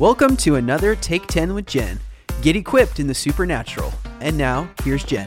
Welcome to another Take 10 with Jen. Get equipped in the supernatural. And now, here's Jen.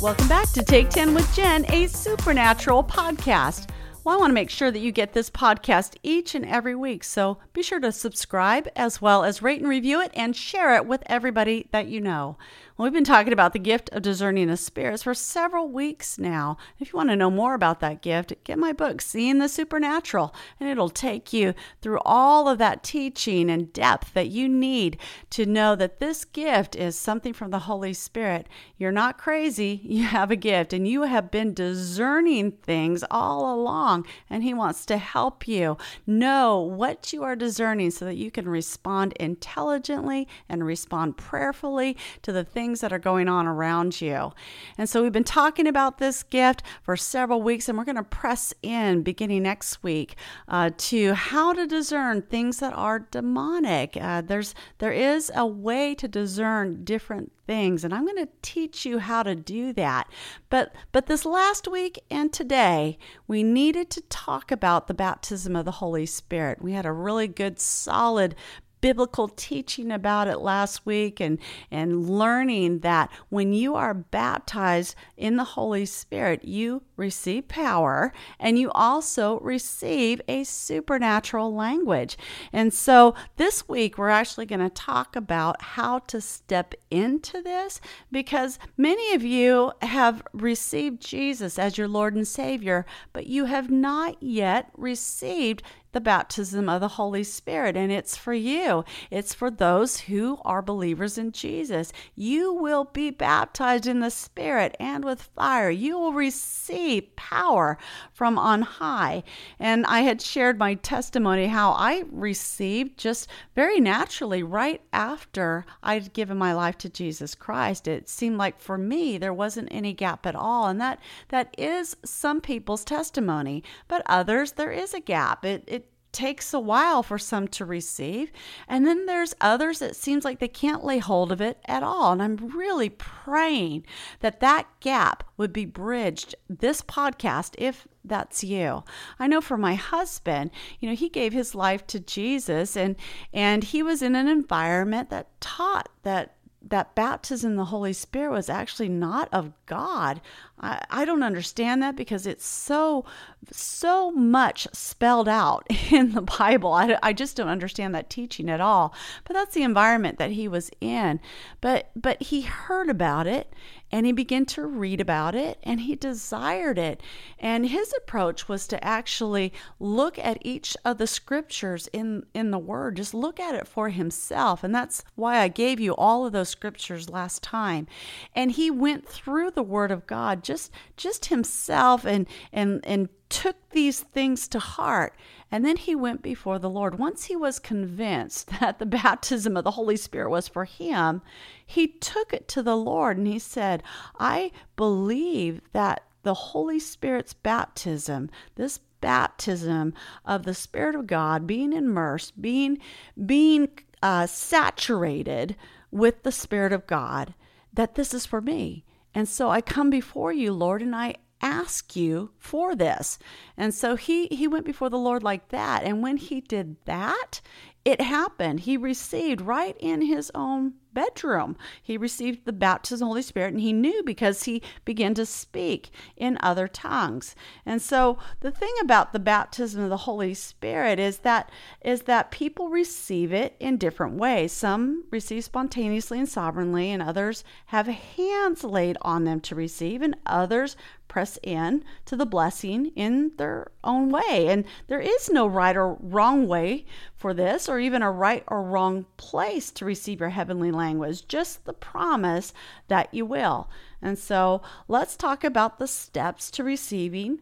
Welcome back to Take 10 with Jen, a supernatural podcast. Well, I want to make sure that you get this podcast each and every week. So be sure to subscribe as well as rate and review it and share it with everybody that you know. We've been talking about the gift of discerning the spirits for several weeks now. If you want to know more about that gift, get my book, Seeing the Supernatural, and it'll take you through all of that teaching and depth that you need to know that this gift is something from the Holy Spirit. You're not crazy, you have a gift, and you have been discerning things all along, and He wants to help you know what you are discerning so that you can respond intelligently and respond prayerfully to the things things that are going on around you. And so we've been talking about this gift for several weeks, and we're going to press in beginning next week uh, to how to discern things that are demonic. Uh, there's there is a way to discern different things and I'm going to teach you how to do that. But but this last week and today we needed to talk about the baptism of the Holy Spirit. We had a really good solid biblical teaching about it last week and, and learning that when you are baptized in the Holy Spirit, you receive power and you also receive a supernatural language. And so this week, we're actually going to talk about how to step into this because many of you have received Jesus as your Lord and Savior, but you have not yet received the baptism of the Holy Spirit, and it's for you. It's for those who are believers in Jesus. You will be baptized in the Spirit and with fire. You will receive power from on high. And I had shared my testimony how I received just very naturally right after I'd given my life to Jesus Christ. It seemed like for me there wasn't any gap at all, and that that is some people's testimony, but others there is a gap. It, it takes a while for some to receive. And then there's others that seems like they can't lay hold of it at all. And I'm really praying that that gap would be bridged this podcast if that's you. I know for my husband, you know, he gave his life to Jesus and and he was in an environment that taught that that baptism in the Holy Spirit was actually not of God. I, I don't understand that because it's so, so much spelled out in the Bible. I, I just don't understand that teaching at all. But that's the environment that he was in. But but he heard about it and he began to read about it and he desired it. And his approach was to actually look at each of the scriptures in, in the word, just look at it for himself. And that's why I gave you all of those scriptures last time. And he went through the word of God just just himself and and and took these things to heart. And then he went before the Lord. Once he was convinced that the baptism of the Holy Spirit was for him, he took it to the Lord and he said, I believe that the Holy Spirit's baptism, this baptism of the Spirit of God, being immersed, being, being uh, saturated with the Spirit of God, that this is for me. And so I come before you, Lord, and I ask you for this. And so he he went before the Lord like that. And when he did that, it happened. He received right in his own bedroom. He received the baptism of the Holy Spirit and he knew because he began to speak in other tongues. And so the thing about the baptism of the Holy Spirit is that is that people receive it in different ways. Some receive spontaneously and sovereignly and others have hands laid on them to receive and others press in to the blessing in their own way. And there is no right or wrong way for this or even a right or wrong place to receive your heavenly language, just the promise that you will. And so let's talk about the steps to receiving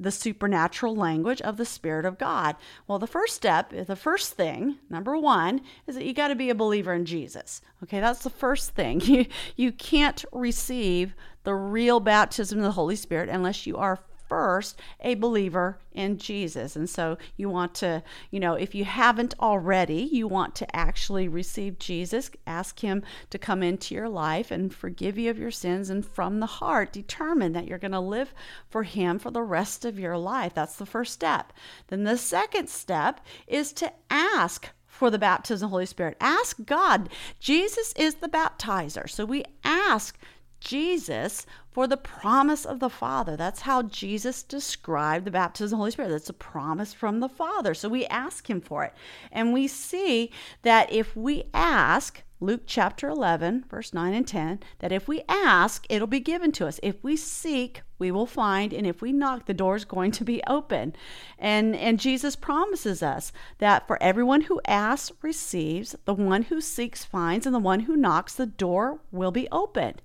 the supernatural language of the Spirit of God. Well, the first step, the first thing, number one, is that you got to be a believer in Jesus. Okay, that's the first thing. You, you can't receive the real baptism of the Holy Spirit unless you are first a believer in Jesus. And so you want to, you know, if you haven't already, you want to actually receive Jesus, ask Him to come into your life and forgive you of your sins, and from the heart, determine that you're going to live for Him for the rest of your life. That's the first step. Then the second step is to ask for the baptism of the Holy Spirit. Ask God. Jesus is the baptizer. So we ask Jesus for the promise of the Father. That's how Jesus described the baptism of the Holy Spirit. That's a promise from the Father. So we ask Him for it. And we see that if we ask, Luke chapter 11, verse 9 and 10, that if we ask, it'll be given to us. If we seek, we will find, and if we knock, the door is going to be open. And, and Jesus promises us that for everyone who asks receives, the one who seeks finds, and the one who knocks, the door will be opened.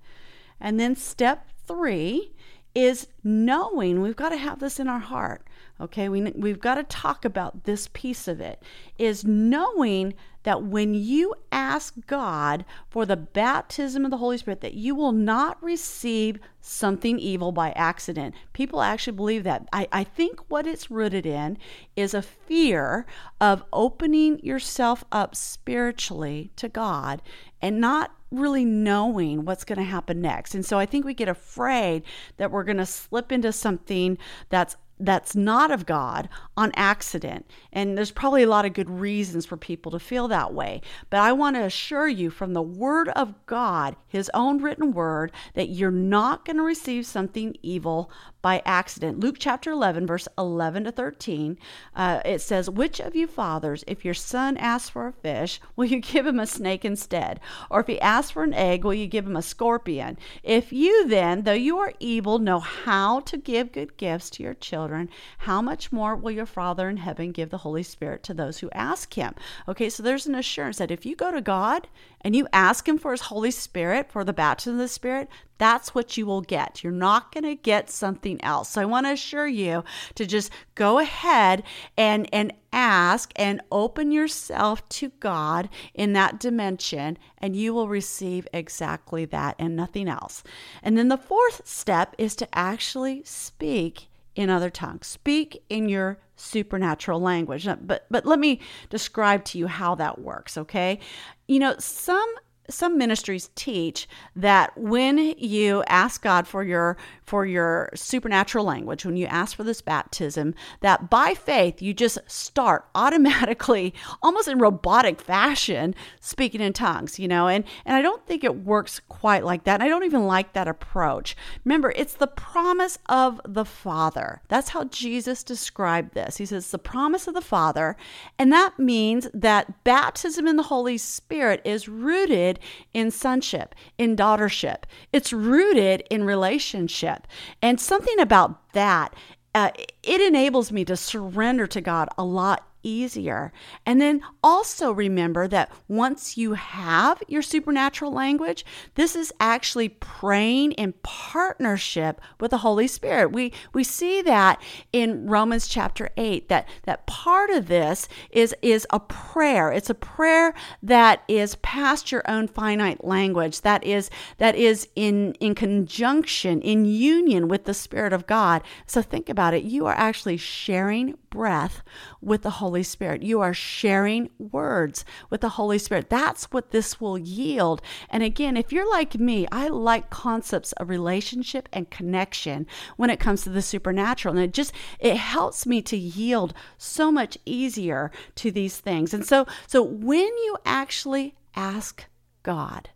And then step three is knowing we've got to have this in our heart. Okay, we, we've got to talk about this piece of it is knowing that when you ask God for the baptism of the Holy Spirit, that you will not receive something evil by accident. People actually believe that. I, I think what it's rooted in is a fear of opening yourself up spiritually to God and not really knowing what's going to happen next. And so I think we get afraid that we're going to slip into something that's that's not of God on accident. And there's probably a lot of good reasons for people to feel that way. But I want to assure you from the Word of God, His own written Word, that you're not going to receive something evil by accident. Luke chapter 11, verse 11 to 13, uh, it says, Which of you fathers, if your son asks for a fish, will you give him a snake instead? Or if he asks for an egg, will you give him a scorpion? If you then, though you are evil, know how to give good gifts to your children, how much more will your Father in heaven give the Holy Spirit to those who ask him? Okay, so there's an assurance that if you go to God and you ask him for his Holy Spirit, for the baptism of the Spirit, that's what you will get. You're not going to get something else. So I want to assure you to just go ahead and and ask and open yourself to God in that dimension and you will receive exactly that and nothing else. And then the fourth step is to actually speak in other tongues. Speak in your supernatural language. But but let me describe to you how that works, okay? You know, some some ministries teach that when you ask God for your for your supernatural language, when you ask for this baptism, that by faith you just start automatically, almost in robotic fashion, speaking in tongues, you know, and and I don't think it works quite like that. I don't even like that approach. Remember, it's the promise of the Father. That's how Jesus described this. He says the promise of the Father, and that means that baptism in the Holy Spirit is rooted rooted in sonship, in daughtership. It's rooted in relationship. And something about that, uh, it enables me to surrender to God a lot easier. And then also remember that once you have your supernatural language, this is actually praying in partnership with the Holy Spirit. We we see that in Romans chapter 8 that that part of this is is a prayer. It's a prayer that is past your own finite language. That is that is in in conjunction in union with the Spirit of God. So think about it. You are actually sharing breath with the Holy Spirit. You are sharing words with the Holy Spirit. That's what this will yield. And again, if you're like me, I like concepts of relationship and connection when it comes to the supernatural. And it just it helps me to yield so much easier to these things. And so so when you actually ask God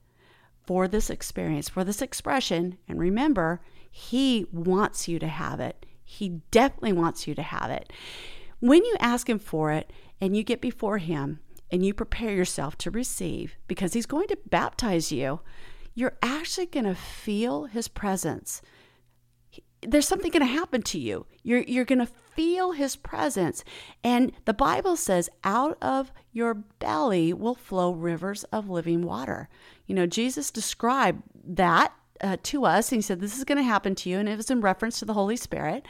for this experience, for this expression, and remember, he wants you to have it. He definitely wants you to have it. When you ask Him for it and you get before Him and you prepare yourself to receive, because He's going to baptize you, you're actually going to feel His presence. There's something going to happen to you. You're, you're going to feel His presence. And the Bible says, out of your belly will flow rivers of living water. You know, Jesus described that uh, to us and he said this is going to happen to you and it was in reference to the holy spirit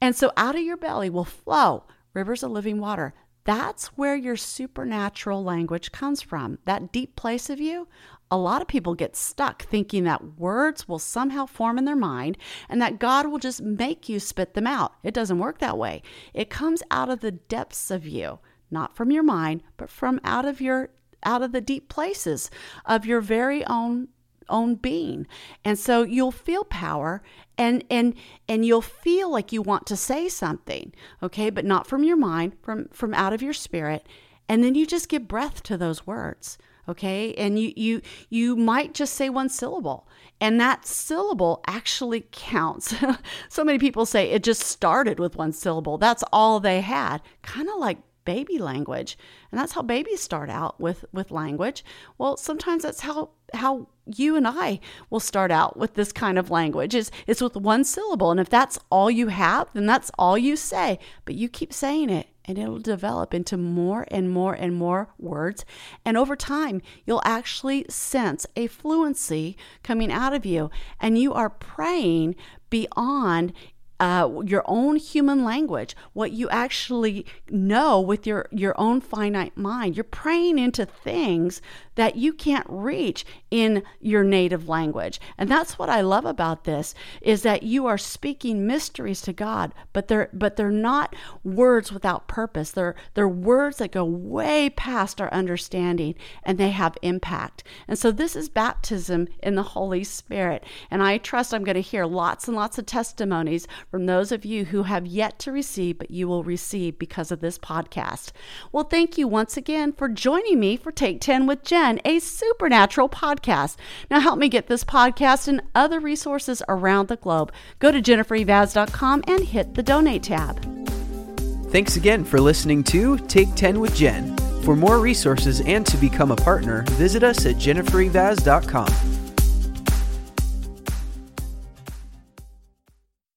and so out of your belly will flow rivers of living water That's where your supernatural language comes from. That deep place of you. A lot of people get stuck thinking that words will somehow form in their mind and that God will just make you spit them out. It doesn't work that way. It comes out of the depths of you, not from your mind, but from out of your out of the deep places of your very own own being. And so you'll feel power and and and you'll feel like you want to say something, okay, but not from your mind, from from out of your spirit. And then you just give breath to those words okay? And you you you might just say one syllable. And that syllable actually counts. So many people say it just started with one syllable. That's all they had. Kind of like baby language and that's how babies start out with with language. Well sometimes that's how how you and I will start out with this kind of language. Is it's with one syllable and if that's all you have then that's all you say. But you keep saying it and it'll develop into more and more and more words. And over time you'll actually sense a fluency coming out of you and you are praying beyond uh, your own human language, what you actually know with your, your own finite mind. You're praying into things that you can't reach in your native language. And that's what I love about this is that you are speaking mysteries to God, but they're but they're not words without purpose. They're they're words that go way past our understanding and they have impact. And so this is baptism in the Holy Spirit. And I trust I'm going to hear lots and lots of testimonies from those of you who have yet to receive, but you will receive because of this podcast. Well, thank you once again for joining me for Take 10 with Jen a supernatural podcast. Now, help me get this podcast and other resources around the globe. Go to jennifereivaz.com and hit the donate tab. Thanks again for listening to Take 10 with Jen. For more resources and to become a partner, visit us at jennifereivaz.com.